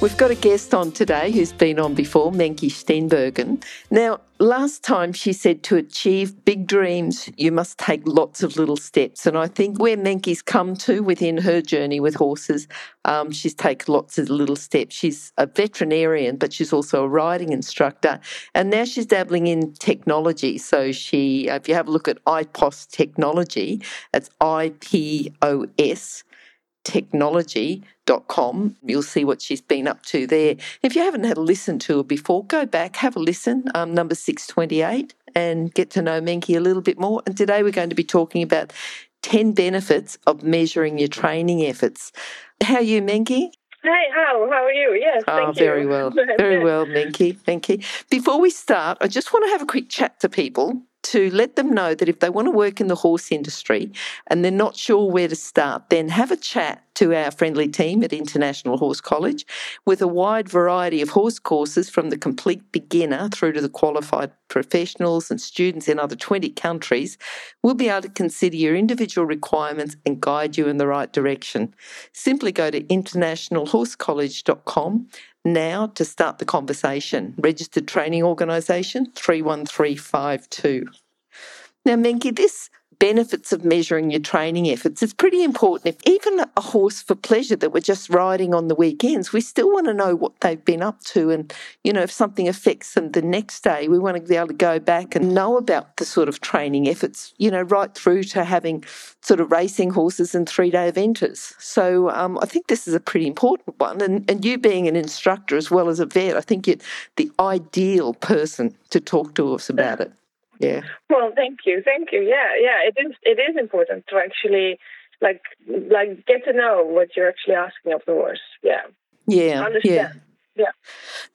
We've got a guest on today who's been on before, Menke Steenbergen. Now, last time she said to achieve big dreams, you must take lots of little steps. And I think where Menke's come to within her journey with horses, um, she's taken lots of little steps. She's a veterinarian, but she's also a riding instructor. And now she's dabbling in technology. So she, if you have a look at IPOS technology, it's I P O S technology.com. You'll see what she's been up to there. If you haven't had a listen to her before, go back, have a listen, um, number 628, and get to know Menke a little bit more. And today we're going to be talking about 10 benefits of measuring your training efforts. How are you, Menke? Hey, how how are you? Yes, oh, thank very you. well, very well, Menke. Thank you. Before we start, I just want to have a quick chat to people to let them know that if they want to work in the horse industry and they're not sure where to start, then have a chat to our friendly team at International Horse College with a wide variety of horse courses from the complete beginner through to the qualified professionals and students in other 20 countries. We'll be able to consider your individual requirements and guide you in the right direction. Simply go to internationalhorsecollege.com now to start the conversation. Registered Training Organisation 31352. Now, Menke, this benefits of measuring your training efforts. It's pretty important. If even a horse for pleasure that we're just riding on the weekends, we still want to know what they've been up to. And, you know, if something affects them the next day, we want to be able to go back and know about the sort of training efforts, you know, right through to having sort of racing horses and three day eventers. So um, I think this is a pretty important one. And, and you being an instructor as well as a vet, I think you're the ideal person to talk to us about it. Yeah. Well, thank you, thank you. Yeah, yeah. It is. It is important to actually like like get to know what you're actually asking of the horse. Yeah. Yeah. Understand. Yeah. yeah.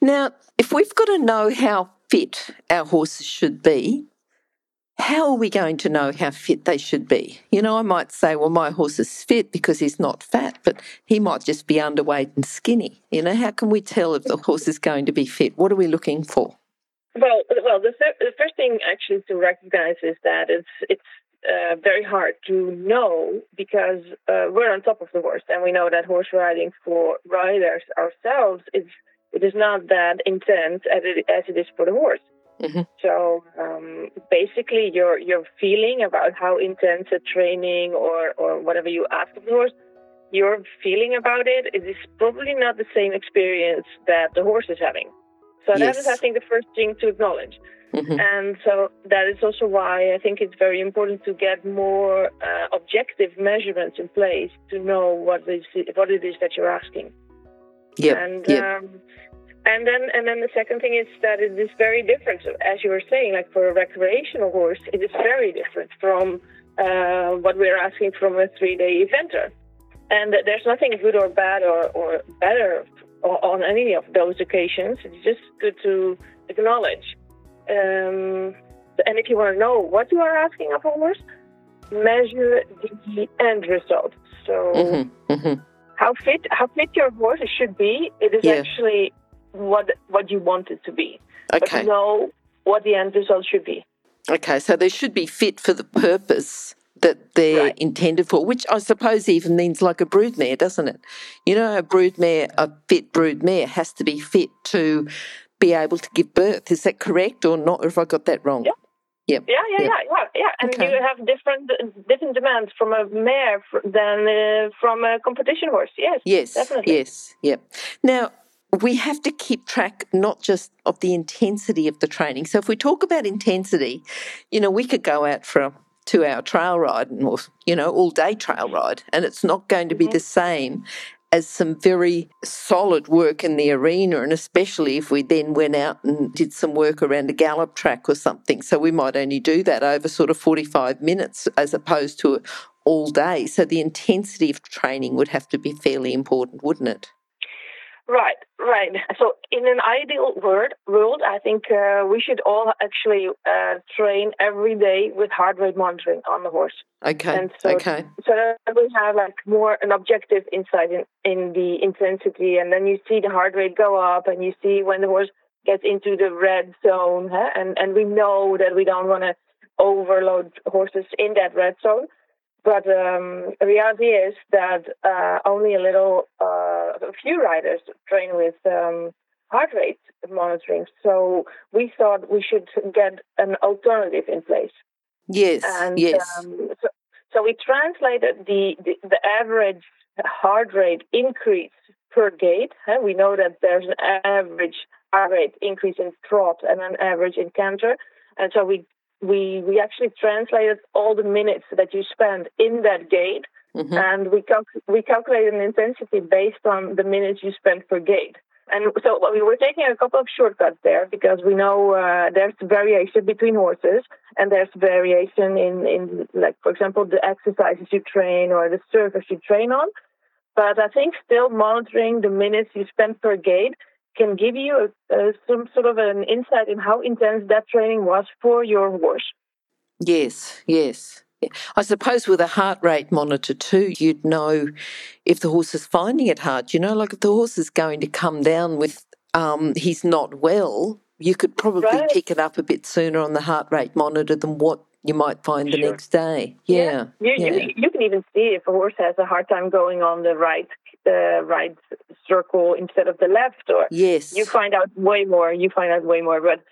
Now, if we've got to know how fit our horses should be, how are we going to know how fit they should be? You know, I might say, well, my horse is fit because he's not fat, but he might just be underweight and skinny. You know, how can we tell if the horse is going to be fit? What are we looking for? Well, well, the, th- the first thing actually to recognize is that it's it's uh, very hard to know because uh, we're on top of the horse, and we know that horse riding for riders ourselves is it is not that intense as it, as it is for the horse. Mm-hmm. So um, basically, your your feeling about how intense a training or or whatever you ask of the horse, your feeling about it is probably not the same experience that the horse is having. So yes. that is, I think, the first thing to acknowledge. Mm-hmm. And so that is also why I think it's very important to get more uh, objective measurements in place to know what is what it is that you're asking. Yeah. And yep. um, and then and then the second thing is that it is very different. As you were saying, like for a recreational horse, it is very different from uh, what we're asking from a three-day eventer. And there's nothing good or bad or, or better on any of those occasions. It's just good to acknowledge. Um, and if you want to know what you are asking of horse, measure the end result. So, mm-hmm, mm-hmm. how fit how fit your horse should be, it is yeah. actually what what you want it to be. Okay. But know what the end result should be. Okay, so they should be fit for the purpose that they're right. intended for, which I suppose even means like a broodmare, doesn't it? You know, a broodmare, a fit broodmare has to be fit to be able to give birth. Is that correct or not? Or have I got that wrong? Yeah. Yep. Yeah, yeah, yep. yeah, yeah, yeah. And okay. you have different different demands from a mare than uh, from a competition horse. Yes. Yes. Definitely. Yes. Yep. Now we have to keep track not just of the intensity of the training. So if we talk about intensity, you know, we could go out for a two hour trail ride and or, you know, all day trail ride. And it's not going to be mm-hmm. the same as some very solid work in the arena, and especially if we then went out and did some work around a gallop track or something. So we might only do that over sort of 45 minutes as opposed to all day. So the intensity of training would have to be fairly important, wouldn't it? Right, right. So, in an ideal world, world I think uh, we should all actually uh, train every day with heart rate monitoring on the horse. Okay. So, okay. So that we have like more an objective insight in, in the intensity, and then you see the heart rate go up, and you see when the horse gets into the red zone, huh? and and we know that we don't want to overload horses in that red zone. But um, the reality is that uh, only a little, uh, a few riders train with um, heart rate monitoring. So we thought we should get an alternative in place. Yes. And, yes. Um, so, so we translated the, the, the average heart rate increase per gait. Huh? We know that there's an average heart rate increase in trot and an average in canter. And so we we we actually translated all the minutes that you spend in that gait, mm-hmm. and we cal- we calculated an intensity based on the minutes you spend per gait. And so we were taking a couple of shortcuts there because we know uh, there's variation between horses, and there's variation in in like for example the exercises you train or the surface you train on. But I think still monitoring the minutes you spend per gait can give you a, a, some sort of an insight in how intense that training was for your horse. Yes, yes. I suppose with a heart rate monitor too, you'd know if the horse is finding it hard. You know, like if the horse is going to come down with um, he's not well, you could probably right. pick it up a bit sooner on the heart rate monitor than what you might find sure. the next day. Yeah. yeah. You, yeah. You, you, can even see if a horse has a hard time going on the right the right circle instead of the left or yes you find out way more you find out way more but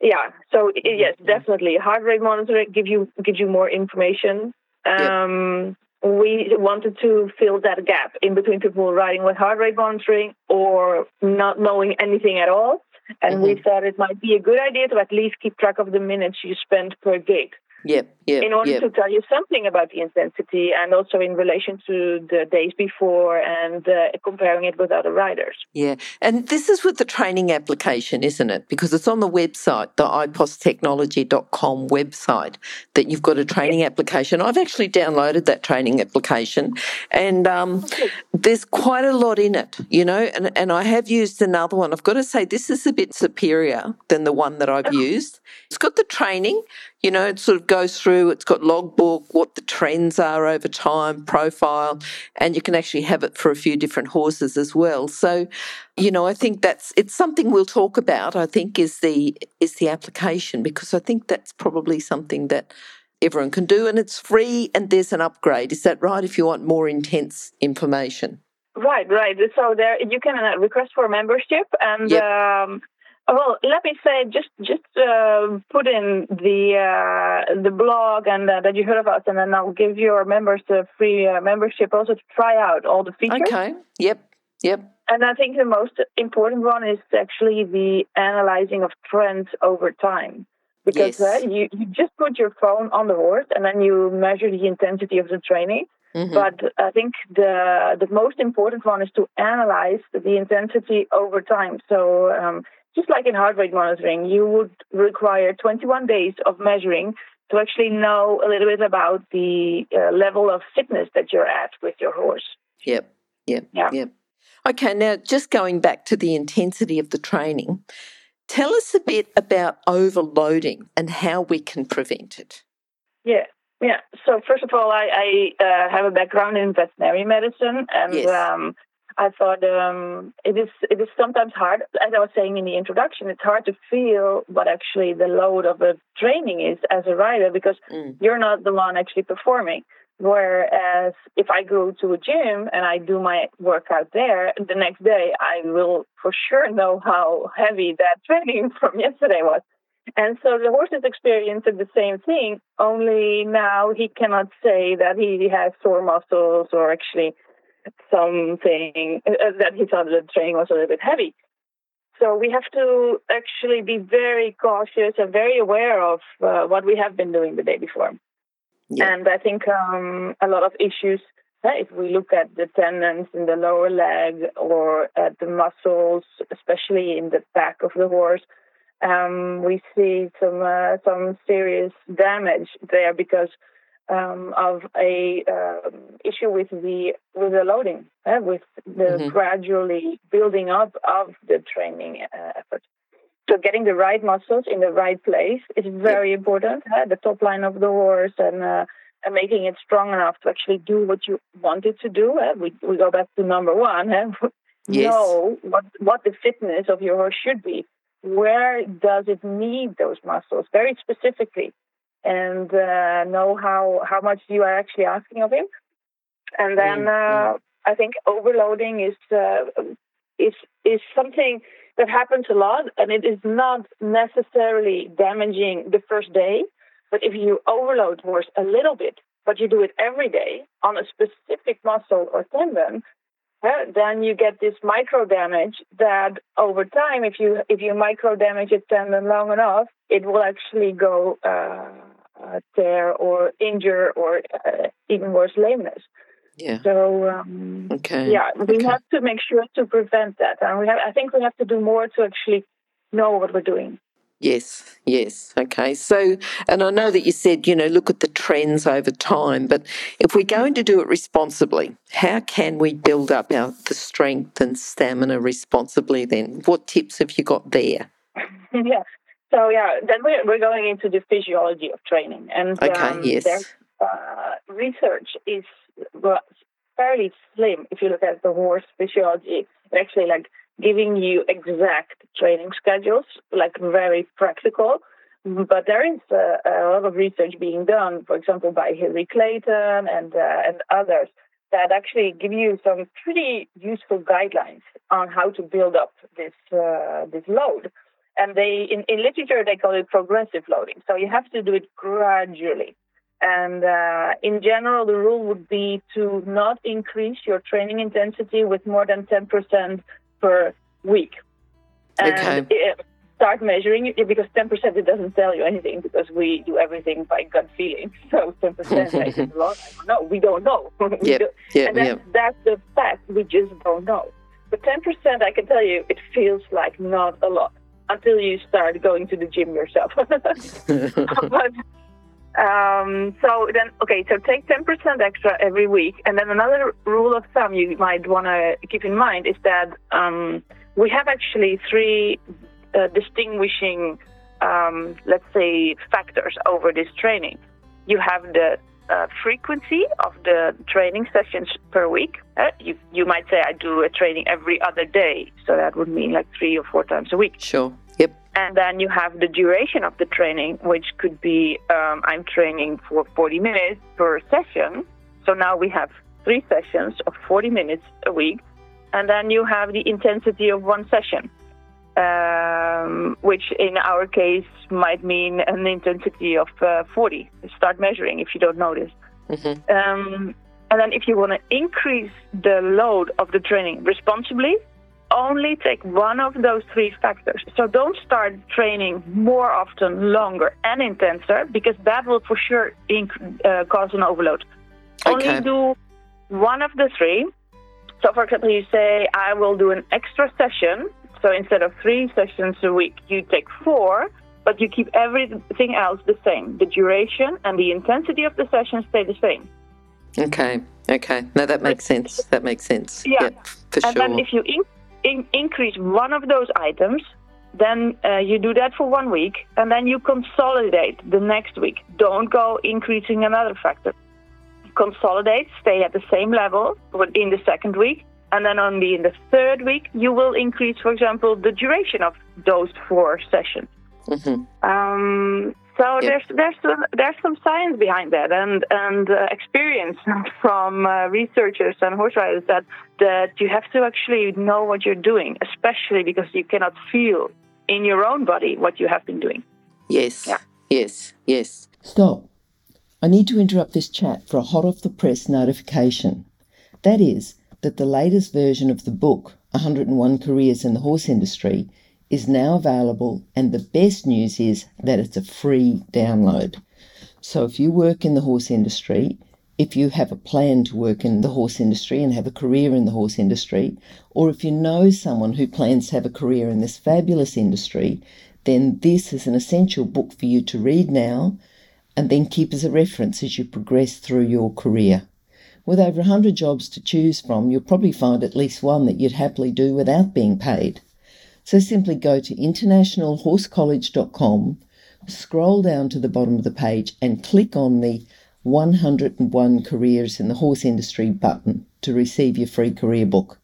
yeah so yes mm-hmm. definitely heart rate monitoring give you give you more information um, yep. we wanted to fill that gap in between people riding with heart rate monitoring or not knowing anything at all and mm-hmm. we thought it might be a good idea to at least keep track of the minutes you spend per gig Yep, yep, in order yep. to tell you something about the intensity and also in relation to the days before and uh, comparing it with other riders. Yeah, and this is with the training application, isn't it? Because it's on the website, the ipostechnology.com website, that you've got a training application. I've actually downloaded that training application and um, there's quite a lot in it, you know, and, and I have used another one. I've got to say, this is a bit superior than the one that I've oh. used. It's got the training, you know, it sort of goes through, it's got logbook, what the trends are over time, profile, and you can actually have it for a few different horses as well. So, you know, I think that's it's something we'll talk about, I think, is the is the application because I think that's probably something that everyone can do and it's free and there's an upgrade. Is that right? If you want more intense information. Right, right. So there you can uh, request for membership and yep. um, well, let me say, just just uh, put in the uh, the blog and uh, that you heard of us, and then I'll give your members a free uh, membership also to try out all the features. Okay. Yep. Yep. And I think the most important one is actually the analyzing of trends over time. Because yes. Uh, you, you just put your phone on the horse and then you measure the intensity of the training. Mm-hmm. But I think the the most important one is to analyze the intensity over time. So um, just like in heart rate monitoring, you would require 21 days of measuring to actually know a little bit about the uh, level of fitness that you're at with your horse. Yep, yep, yeah. yep. Okay, now just going back to the intensity of the training, tell us a bit about overloading and how we can prevent it. Yeah, yeah. So first of all, I, I uh, have a background in veterinary medicine, and yes. um, I thought um, it is it is sometimes hard, as I was saying in the introduction, it's hard to feel what actually the load of a training is as a rider because mm. you're not the one actually performing. Whereas if I go to a gym and I do my workout there, the next day I will for sure know how heavy that training from yesterday was. And so the horse is experiencing the same thing, only now he cannot say that he has sore muscles or actually something uh, that he thought the training was a little bit heavy. So we have to actually be very cautious and very aware of uh, what we have been doing the day before. Yeah. And I think um, a lot of issues, uh, if we look at the tendons in the lower leg or at the muscles, especially in the back of the horse, um, we see some uh, some serious damage there because um, of a um, issue with the with the loading, uh, with the mm-hmm. gradually building up of the training uh, effort. So getting the right muscles in the right place is very yeah. important. Uh, the top line of the horse and uh, and making it strong enough to actually do what you want it to do. Uh, we we go back to number one. yes. Know what what the fitness of your horse should be. Where does it need those muscles very specifically? And uh, know how how much you are actually asking of him. And then mm-hmm. uh, I think overloading is uh, is is something that happens a lot, and it is not necessarily damaging the first day. But if you overload horse a little bit, but you do it every day on a specific muscle or tendon, uh, then you get this micro damage that over time, if you if you micro damage a tendon long enough, it will actually go uh, uh, tear or injure or uh, even worse lameness. Yeah. So um, okay. Yeah, we okay. have to make sure to prevent that, and we have. I think we have to do more to actually know what we're doing. Yes, yes. Okay. So, and I know that you said, you know, look at the trends over time, but if we're going to do it responsibly, how can we build up our the strength and stamina responsibly then? What tips have you got there? yeah. So yeah, then we're, we're going into the physiology of training, and okay, um, yes. Uh, research is well, fairly slim if you look at the horse physiology. Actually, like giving you exact training schedules, like very practical. But there is a, a lot of research being done, for example, by Hilary Clayton and uh, and others, that actually give you some pretty useful guidelines on how to build up this uh, this load and they in, in literature they call it progressive loading. So you have to do it gradually. And uh, in general, the rule would be to not increase your training intensity with more than 10% per week. And okay. start measuring it because 10% it doesn't tell you anything because we do everything by gut feeling. So 10% is a lot. No, we don't know. yep. Yep. And that's, yep. that's the fact. We just don't know. But 10%, I can tell you, it feels like not a lot until you start going to the gym yourself. but, um, so then, okay, so take 10% extra every week. And then another rule of thumb you might want to keep in mind is that um, we have actually three uh, distinguishing, um, let's say, factors over this training. You have the uh, frequency of the training sessions per week. Uh, you, you might say I do a training every other day, so that would mean like three or four times a week. Sure. Yep. And then you have the duration of the training, which could be um, I'm training for 40 minutes per session. So now we have three sessions of 40 minutes a week. And then you have the intensity of one session, um, which in our case might mean an intensity of uh, 40. Start measuring if you don't notice. Mm-hmm. Um, and then if you want to increase the load of the training responsibly, only take one of those three factors. So don't start training more often, longer, and intenser because that will for sure inc- uh, cause an overload. Okay. Only do one of the three. So, for example, you say, I will do an extra session. So instead of three sessions a week, you take four, but you keep everything else the same. The duration and the intensity of the session stay the same. Okay. Okay. No, that makes sense. That makes sense. Yeah. Yep, for and sure. then if you in- in- increase one of those items, then uh, you do that for one week, and then you consolidate the next week. Don't go increasing another factor. Consolidate, stay at the same level in the second week, and then only in the third week you will increase, for example, the duration of those four sessions. Mm-hmm. Um, so yep. there's there's some, there's some science behind that and and uh, experience from uh, researchers and horse riders that that you have to actually know what you're doing, especially because you cannot feel in your own body what you have been doing. Yes. Yeah. Yes. Yes. Stop. I need to interrupt this chat for a hot off the press notification. That is that the latest version of the book 101 Careers in the Horse Industry is now available, and the best news is that it's a free download. So if you work in the horse industry, if you have a plan to work in the horse industry and have a career in the horse industry, or if you know someone who plans to have a career in this fabulous industry, then this is an essential book for you to read now and then keep as a reference as you progress through your career. With over 100 jobs to choose from, you'll probably find at least one that you'd happily do without being paid. So simply go to internationalhorsecollege.com, scroll down to the bottom of the page, and click on the 101 Careers in the Horse Industry button to receive your free career book.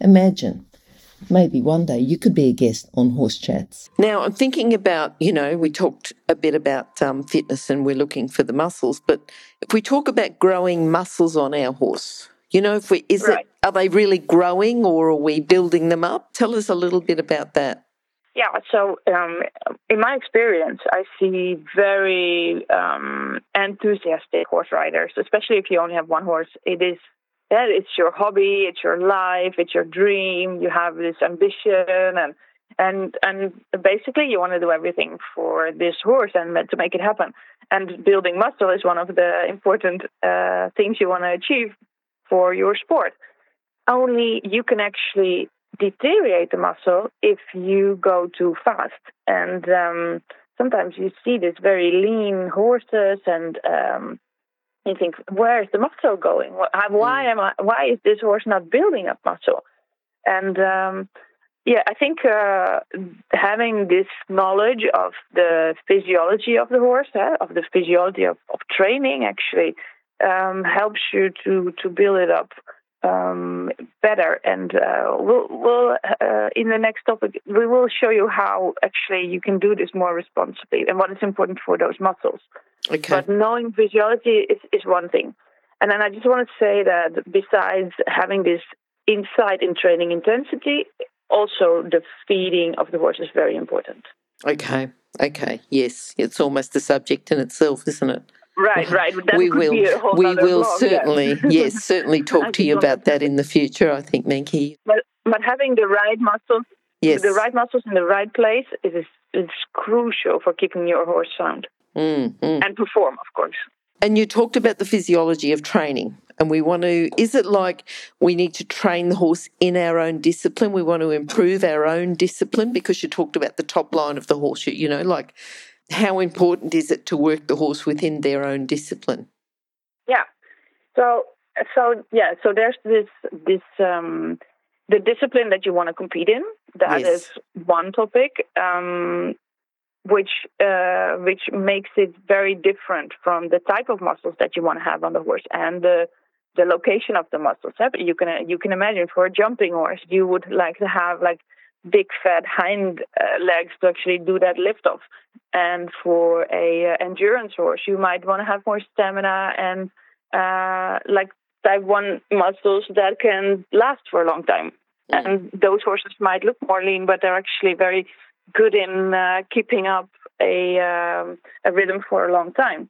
Imagine maybe one day you could be a guest on Horse Chats. Now, I'm thinking about, you know, we talked a bit about um, fitness and we're looking for the muscles, but if we talk about growing muscles on our horse, you know, if we is right. it are they really growing or are we building them up? Tell us a little bit about that. Yeah, so um, in my experience, I see very um, enthusiastic horse riders, especially if you only have one horse. It is that it's your hobby, it's your life, it's your dream. You have this ambition, and and and basically you want to do everything for this horse and to make it happen. And building muscle is one of the important uh, things you want to achieve for your sport. Only you can actually deteriorate the muscle if you go too fast. And um, sometimes you see these very lean horses and um, you think, where is the muscle going? Why mm. am I? Why is this horse not building up muscle? And um, yeah, I think uh, having this knowledge of the physiology of the horse, uh, of the physiology of, of training, actually um, helps you to to build it up um, better. And uh, we'll, we'll uh, in the next topic, we will show you how actually you can do this more responsibly and what is important for those muscles. Okay. But knowing physiology is, is one thing. And then I just want to say that besides having this insight in training intensity, also the feeding of the horse is very important. Okay. Okay. Yes. It's almost a subject in itself, isn't it? Right, right. We will, we will blog, certainly, yes. yes, certainly talk to you about that in the future. I think, Menke. But but having the right muscles, yes. the right muscles in the right place is is crucial for keeping your horse sound mm, mm. and perform, of course. And you talked about the physiology of training, and we want to. Is it like we need to train the horse in our own discipline? We want to improve our own discipline because you talked about the top line of the horse. You know, like how important is it to work the horse within their own discipline? Yeah. So so yeah, so there's this this um, the discipline that you want to compete in. That yes. is one topic, um, which uh, which makes it very different from the type of muscles that you want to have on the horse and the the location of the muscles. You can you can imagine for a jumping horse, you would like to have like big fat hind uh, legs to actually do that lift off. And for a uh, endurance horse, you might want to have more stamina and uh, like type one muscles that can last for a long time. Mm. And those horses might look more lean, but they're actually very good in uh, keeping up a um, a rhythm for a long time.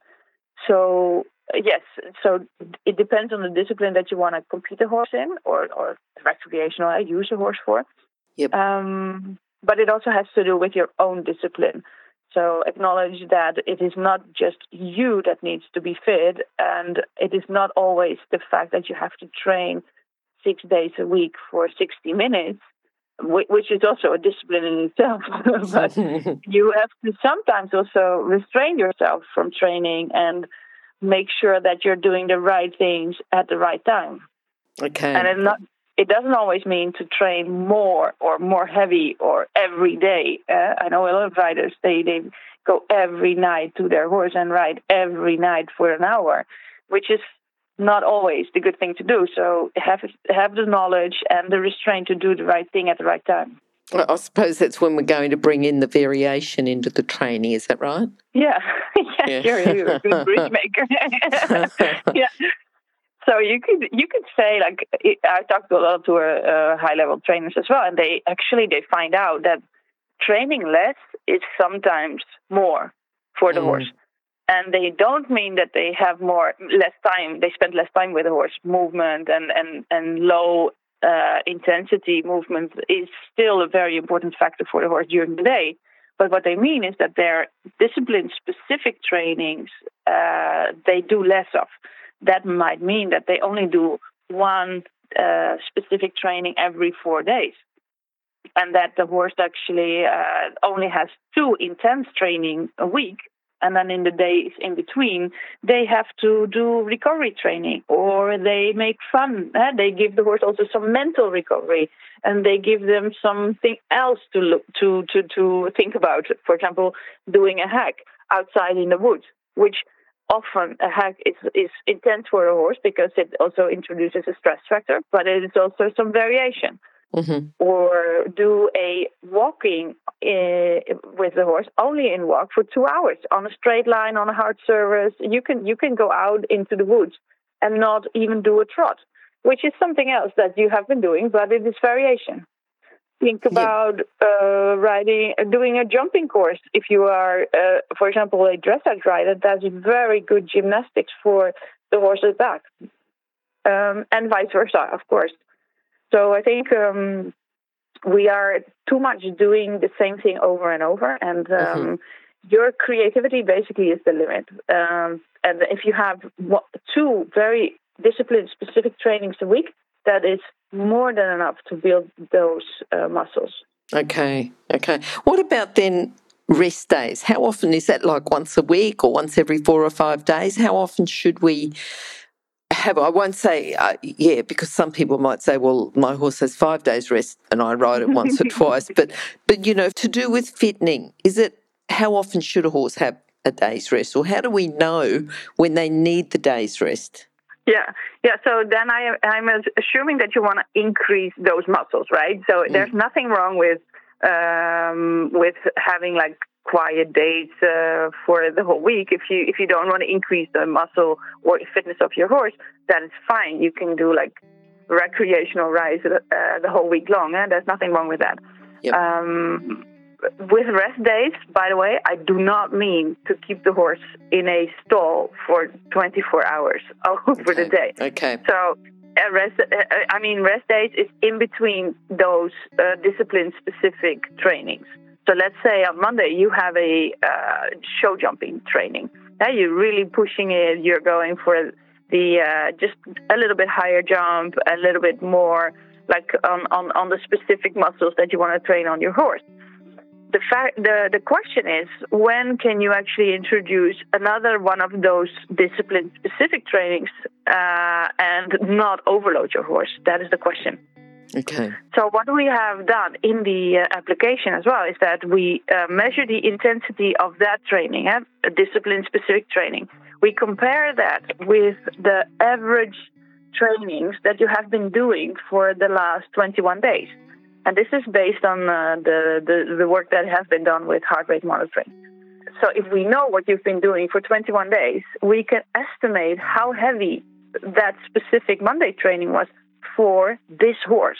So yes, so it depends on the discipline that you want to compete a horse in, or or recreational I use a horse for. Yep. Um, but it also has to do with your own discipline. So acknowledge that it is not just you that needs to be fit, and it is not always the fact that you have to train six days a week for 60 minutes, which is also a discipline in itself. but you have to sometimes also restrain yourself from training and make sure that you're doing the right things at the right time. Okay. And it not it doesn't always mean to train more or more heavy or every day. Uh, I know a lot of riders they they go every night to their horse and ride every night for an hour, which is not always the good thing to do. So have have the knowledge and the restraint to do the right thing at the right time. Well, I suppose that's when we're going to bring in the variation into the training. Is that right? Yeah, yeah, yeah. you're a good bridge maker. yeah, so you could you could say like I talked a lot to uh, high level trainers as well, and they actually they find out that training less is sometimes more for the mm. horse, and they don't mean that they have more less time. They spend less time with the horse. Movement and and and low uh, intensity movement is still a very important factor for the horse during the day. But what they mean is that their discipline specific trainings uh, they do less of that might mean that they only do one uh, specific training every four days. And that the horse actually uh, only has two intense training a week and then in the days in between, they have to do recovery training or they make fun. Eh? They give the horse also some mental recovery and they give them something else to look to to to think about. For example, doing a hack outside in the woods, which often a hack is, is intense for a horse because it also introduces a stress factor, but it is also some variation. Mm-hmm. Or do a walking uh, with the horse only in walk for two hours on a straight line on a hard surface. You can you can go out into the woods and not even do a trot, which is something else that you have been doing, but it is variation. Think about uh, riding, doing a jumping course. If you are, uh, for example, a dressage rider, that's very good gymnastics for the horse's back, um, and vice versa, of course. So I think um, we are too much doing the same thing over and over, and um, mm-hmm. your creativity basically is the limit. Um, and if you have two very discipline specific trainings a week, that is more than enough to build those uh, muscles. Okay, okay. What about then rest days? How often is that like once a week or once every four or five days? How often should we have? I won't say, uh, yeah, because some people might say, well, my horse has five days rest and I ride it once or twice. But, but, you know, to do with fitting, is it how often should a horse have a day's rest or how do we know when they need the day's rest? Yeah, yeah. So then I, I'm assuming that you want to increase those muscles, right? So mm. there's nothing wrong with um, with having like quiet days uh, for the whole week. If you if you don't want to increase the muscle or fitness of your horse, that is fine. You can do like recreational rides uh, the whole week long. Eh? There's nothing wrong with that. Yep. Um, with rest days, by the way, I do not mean to keep the horse in a stall for 24 hours over okay. the day. Okay. So, uh, rest, uh, uh, I mean, rest days is in between those uh, discipline specific trainings. So, let's say on Monday you have a uh, show jumping training. Now you're really pushing it, you're going for the uh, just a little bit higher jump, a little bit more like on, on, on the specific muscles that you want to train on your horse. The fact the the question is when can you actually introduce another one of those discipline specific trainings uh, and not overload your horse? That is the question okay. So what we have done in the uh, application as well is that we uh, measure the intensity of that training uh, discipline specific training. We compare that with the average trainings that you have been doing for the last 21 days. And this is based on uh, the, the, the work that has been done with heart rate monitoring. So if we know what you've been doing for 21 days, we can estimate how heavy that specific Monday training was for this horse.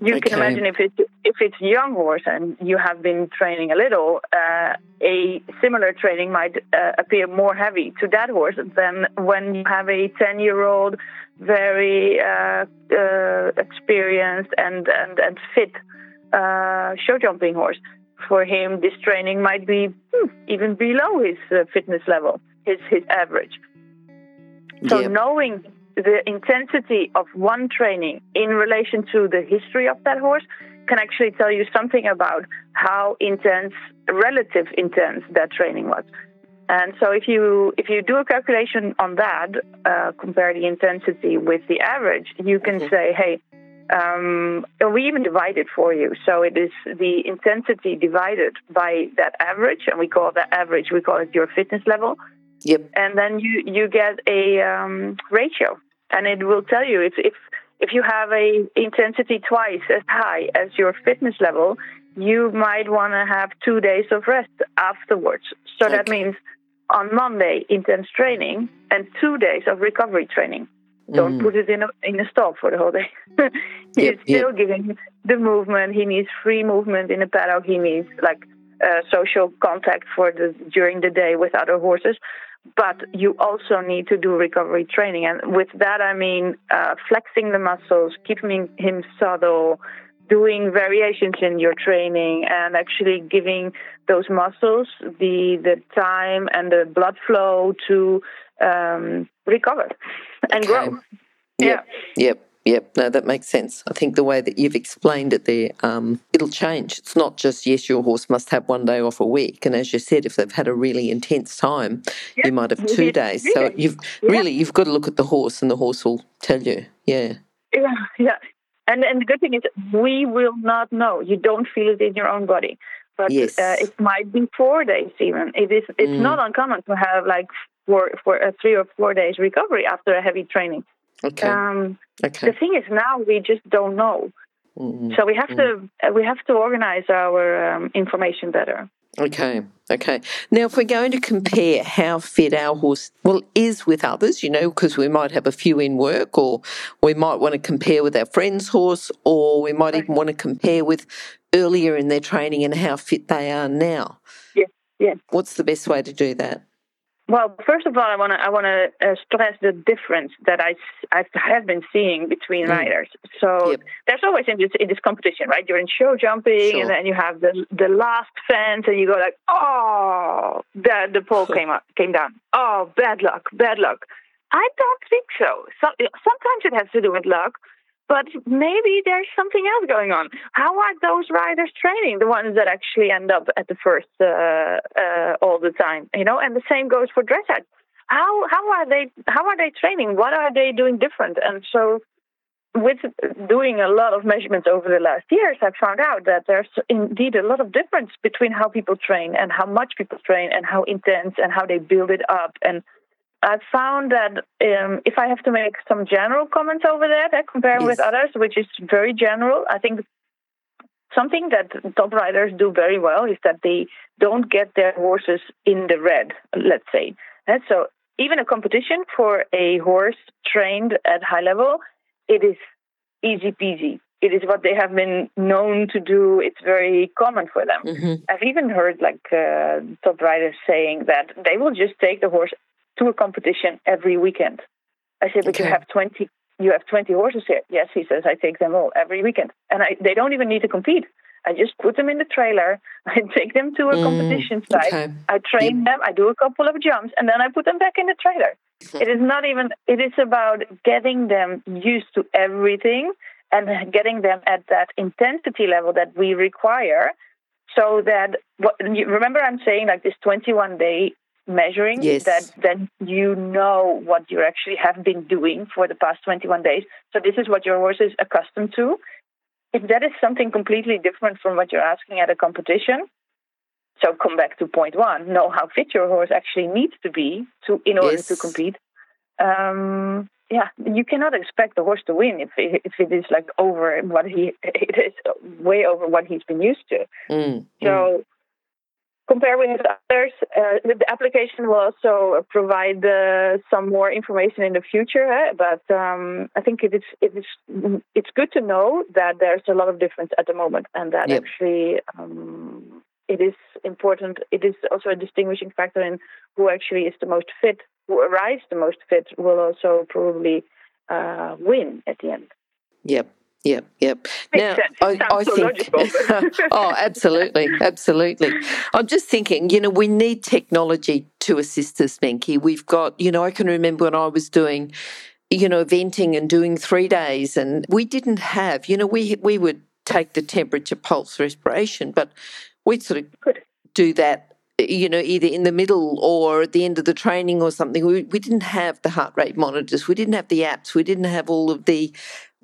You okay. can imagine if it's if it's young horse and you have been training a little, uh, a similar training might uh, appear more heavy to that horse than when you have a ten year old, very uh, uh, experienced and and and fit uh, show jumping horse. For him, this training might be hmm, even below his uh, fitness level, his his average. So yep. knowing the intensity of one training in relation to the history of that horse can actually tell you something about how intense, relative intense that training was. And so if you if you do a calculation on that, uh, compare the intensity with the average, you can mm-hmm. say, hey, um, we even divide it for you. So it is the intensity divided by that average, and we call that average, we call it your fitness level. Yep. And then you, you get a um, ratio and it will tell you if if if you have a intensity twice as high as your fitness level, you might want to have two days of rest afterwards. So okay. that means on Monday intense training and two days of recovery training. Don't mm. put it in a in a stall for the whole day. He's yep, still yep. giving the movement. He needs free movement in the paddock. He needs like uh, social contact for the during the day with other horses but you also need to do recovery training. And with that, I mean uh, flexing the muscles, keeping him subtle, doing variations in your training, and actually giving those muscles the the time and the blood flow to um, recover and okay. grow. Yep. Yeah. Yep. Yep. No, that makes sense. I think the way that you've explained it there, um, it'll change. It's not just yes, your horse must have one day off a week, and as you said, if they've had a really intense time, yep. you might have two days. So you've yeah. really you've got to look at the horse, and the horse will tell you. Yeah. Yeah, yeah. And and the good thing is we will not know. You don't feel it in your own body. But yes. uh, it might be four days even. It is it's mm. not uncommon to have like four for a three or four days recovery after a heavy training. Okay. Um, okay. The thing is now we just don't know. Mm-hmm. So we have mm-hmm. to uh, we have to organize our um, information better. Okay, okay. Now, if we're going to compare how fit our horse well is with others, you know, because we might have a few in work, or we might want to compare with our friend's horse, or we might even want to compare with earlier in their training and how fit they are now. Yes, yes. What's the best way to do that? Well, first of all, I want to I want to uh, stress the difference that I, I have been seeing between mm. riders. So yep. there's always in this in this competition, right? You're in show jumping, sure. and then you have the the last fence, and you go like, oh, the the pole came up came down. Oh, bad luck, bad luck. I don't think so. so. Sometimes it has to do with luck, but maybe there's something else going on. How are those riders training? The ones that actually end up at the first uh, uh, all the time, you know. And the same goes for dressage. How how are they how are they training? What are they doing different? And so, with doing a lot of measurements over the last years, I've found out that there's indeed a lot of difference between how people train and how much people train and how intense and how they build it up and I found that um, if I have to make some general comments over that, uh, comparing yes. with others, which is very general, I think something that top riders do very well is that they don't get their horses in the red, let's say. And so even a competition for a horse trained at high level, it is easy peasy. It is what they have been known to do. It's very common for them. Mm-hmm. I've even heard like uh, top riders saying that they will just take the horse to a competition every weekend. I said, but okay. you have 20 you have 20 horses here. Yes, he says, I take them all every weekend. And I, they don't even need to compete. I just put them in the trailer. I take them to a mm, competition site. Okay. I train them. I do a couple of jumps, and then I put them back in the trailer. it is not even. It is about getting them used to everything and getting them at that intensity level that we require, so that. What, remember, I'm saying like this 21 day measuring yes. that then you know what you actually have been doing for the past 21 days. So this is what your horse is accustomed to. If that is something completely different from what you're asking at a competition so come back to point one know how fit your horse actually needs to be to in order yes. to compete. Um, yeah you cannot expect the horse to win if it, if it is like over what he it is way over what he's been used to. Mm, so mm comparing with others, uh, the application will also provide uh, some more information in the future. Eh? But um, I think it is it is it's good to know that there's a lot of difference at the moment, and that yep. actually um, it is important. It is also a distinguishing factor in who actually is the most fit, who arrives the most fit, will also probably uh, win at the end. Yep. Yep, yep. now, I, I so think, oh, absolutely, absolutely. I'm just thinking, you know, we need technology to assist us, Menke. We've got, you know, I can remember when I was doing, you know, venting and doing three days, and we didn't have, you know, we we would take the temperature, pulse, respiration, but we'd sort of Good. do that you know, either in the middle or at the end of the training or something. We, we didn't have the heart rate monitors. We didn't have the apps. We didn't have all of the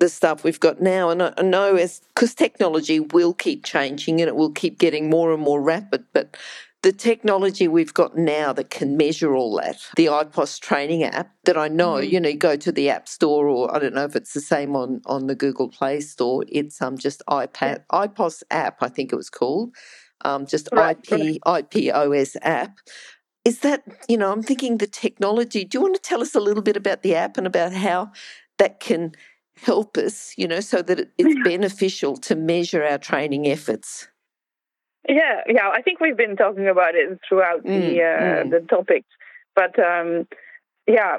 the stuff we've got now. And I know as because technology will keep changing and it will keep getting more and more rapid, but the technology we've got now that can measure all that, the IPOS training app that I know, mm-hmm. you know, go to the App Store or I don't know if it's the same on, on the Google Play Store. It's um just iPad IPOS app, I think it was called. Um, just right, IP right. IPOS app. Is that, you know, I'm thinking the technology. Do you want to tell us a little bit about the app and about how that can help us, you know, so that it's beneficial to measure our training efforts? Yeah, yeah. I think we've been talking about it throughout mm, the uh, mm. the topics, but um, yeah,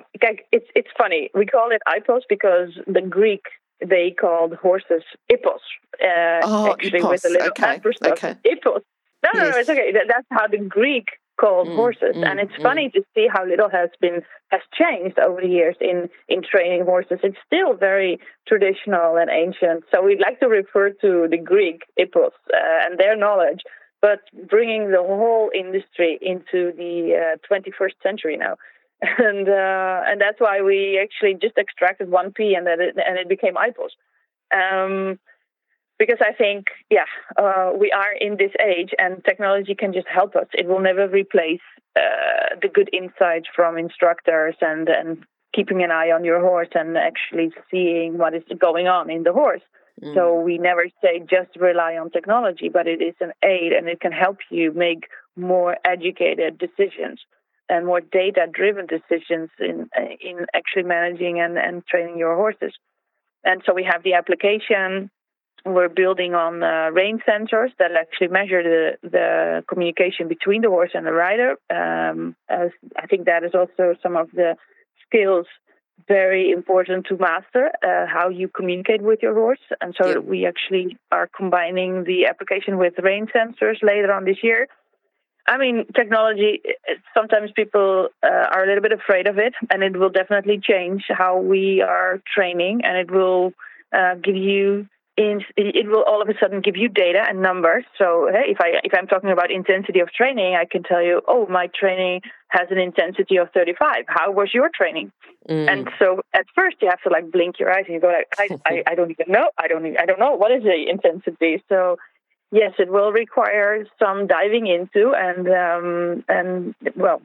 it's it's funny. We call it IPOS because the Greek they called horses Ippos. Uh, oh, actually, Ippos. with a little okay. Okay. Ippos. No, no, yes. no, it's okay. That, that's how the Greek called mm, horses. Mm, and it's mm. funny to see how little has been has changed over the years in in training horses. It's still very traditional and ancient. So we'd like to refer to the Greek hippos uh, and their knowledge, but bringing the whole industry into the uh, 21st century now. And uh, and that's why we actually just extracted one P and that it, and it became IPOS. Um, because I think, yeah, uh, we are in this age and technology can just help us. It will never replace uh, the good insight from instructors and, and keeping an eye on your horse and actually seeing what is going on in the horse. Mm. So we never say just rely on technology, but it is an aid and it can help you make more educated decisions and more data driven decisions in in actually managing and, and training your horses. And so we have the application we're building on uh, rein sensors that actually measure the, the communication between the horse and the rider. Um, I think that is also some of the skills very important to master uh, how you communicate with your horse. And so yeah. we actually are combining the application with rein sensors later on this year. I mean, technology, sometimes people uh, are a little bit afraid of it, and it will definitely change how we are training, and it will uh, give you in, it will all of a sudden give you data and numbers. So hey, if I if I'm talking about intensity of training, I can tell you, oh, my training has an intensity of 35. How was your training? Mm. And so at first you have to like blink your eyes and you go like, I, I, I don't even know. I don't even, I don't know what is the intensity. So yes, it will require some diving into and um, and well,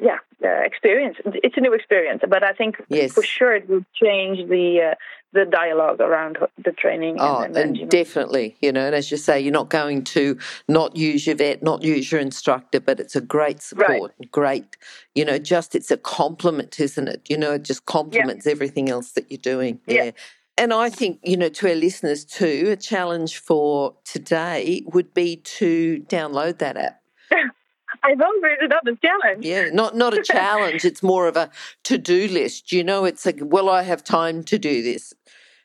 yeah, uh, experience. It's a new experience, but I think yes. for sure it will change the uh, the dialogue around the training. Oh, and, and, and definitely, you know, and as you say, you're not going to not use your vet, not use your instructor, but it's a great support, right. great, you know, just it's a complement, isn't it? You know, it just complements yeah. everything else that you're doing. Yeah. yeah. And I think, you know, to our listeners too, a challenge for today would be to download that app. I know, but it's not a challenge. Yeah, not not a challenge. it's more of a to do list. You know, it's like, will I have time to do this?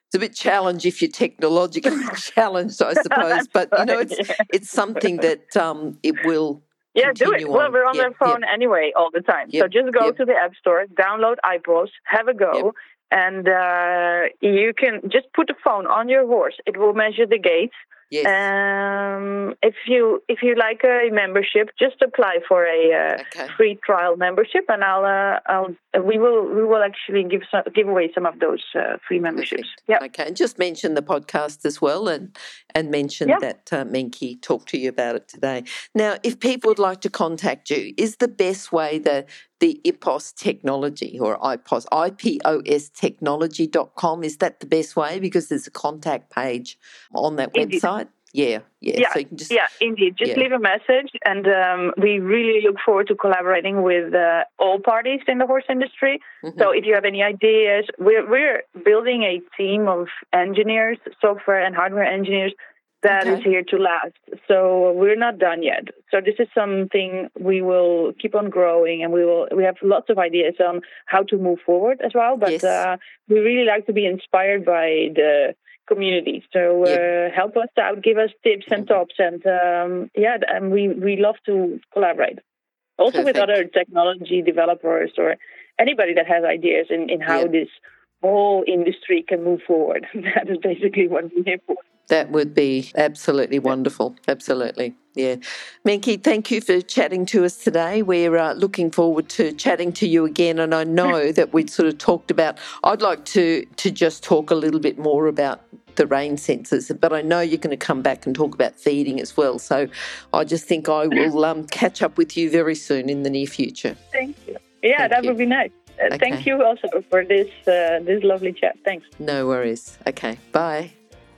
It's a bit challenge if you're technologically challenged, I suppose. But you know, it's yeah. it's something that um, it will. Yeah, do it. On. Well, we're on yep, the phone yep. anyway all the time. Yep, so just go to the App Store, download iPOS, have a go, and uh, you can just put the phone on your horse. It will measure the gait Yes. Um, if you if you like a membership, just apply for a uh, okay. free trial membership, and I'll uh, I'll we will we will actually give some, give away some of those uh, free memberships. Yeah. Okay, and just mention the podcast as well, and and mentioned yeah. that uh, Menke talked to you about it today. Now, if people would like to contact you, is the best way the the IPOS technology or IPOS, IPOS technology.com. Is that the best way? Because there's a contact page on that Indeed. website. Yeah, yeah. Yeah, so just, yeah indeed. Just yeah. leave a message, and um, we really look forward to collaborating with uh, all parties in the horse industry. Mm-hmm. So if you have any ideas, we're, we're building a team of engineers, software and hardware engineers that okay. is here to last. So we're not done yet. So this is something we will keep on growing, and we will. We have lots of ideas on how to move forward as well. But yes. uh, we really like to be inspired by the community. So uh, yep. help us out, give us tips and tops, and um, yeah, and we we love to collaborate. Also Perfect. with other technology developers or anybody that has ideas in, in how yep. this whole industry can move forward. that is basically what we're here for. That would be absolutely wonderful. Absolutely. Yeah. Menke, thank you for chatting to us today. We're uh, looking forward to chatting to you again. And I know that we'd sort of talked about, I'd like to, to just talk a little bit more about the rein sensors, but I know you're going to come back and talk about feeding as well. So I just think I will um, catch up with you very soon in the near future. Thank you. Yeah, thank that you. would be nice. Uh, okay. Thank you also for this uh, this lovely chat. Thanks. No worries. Okay. Bye.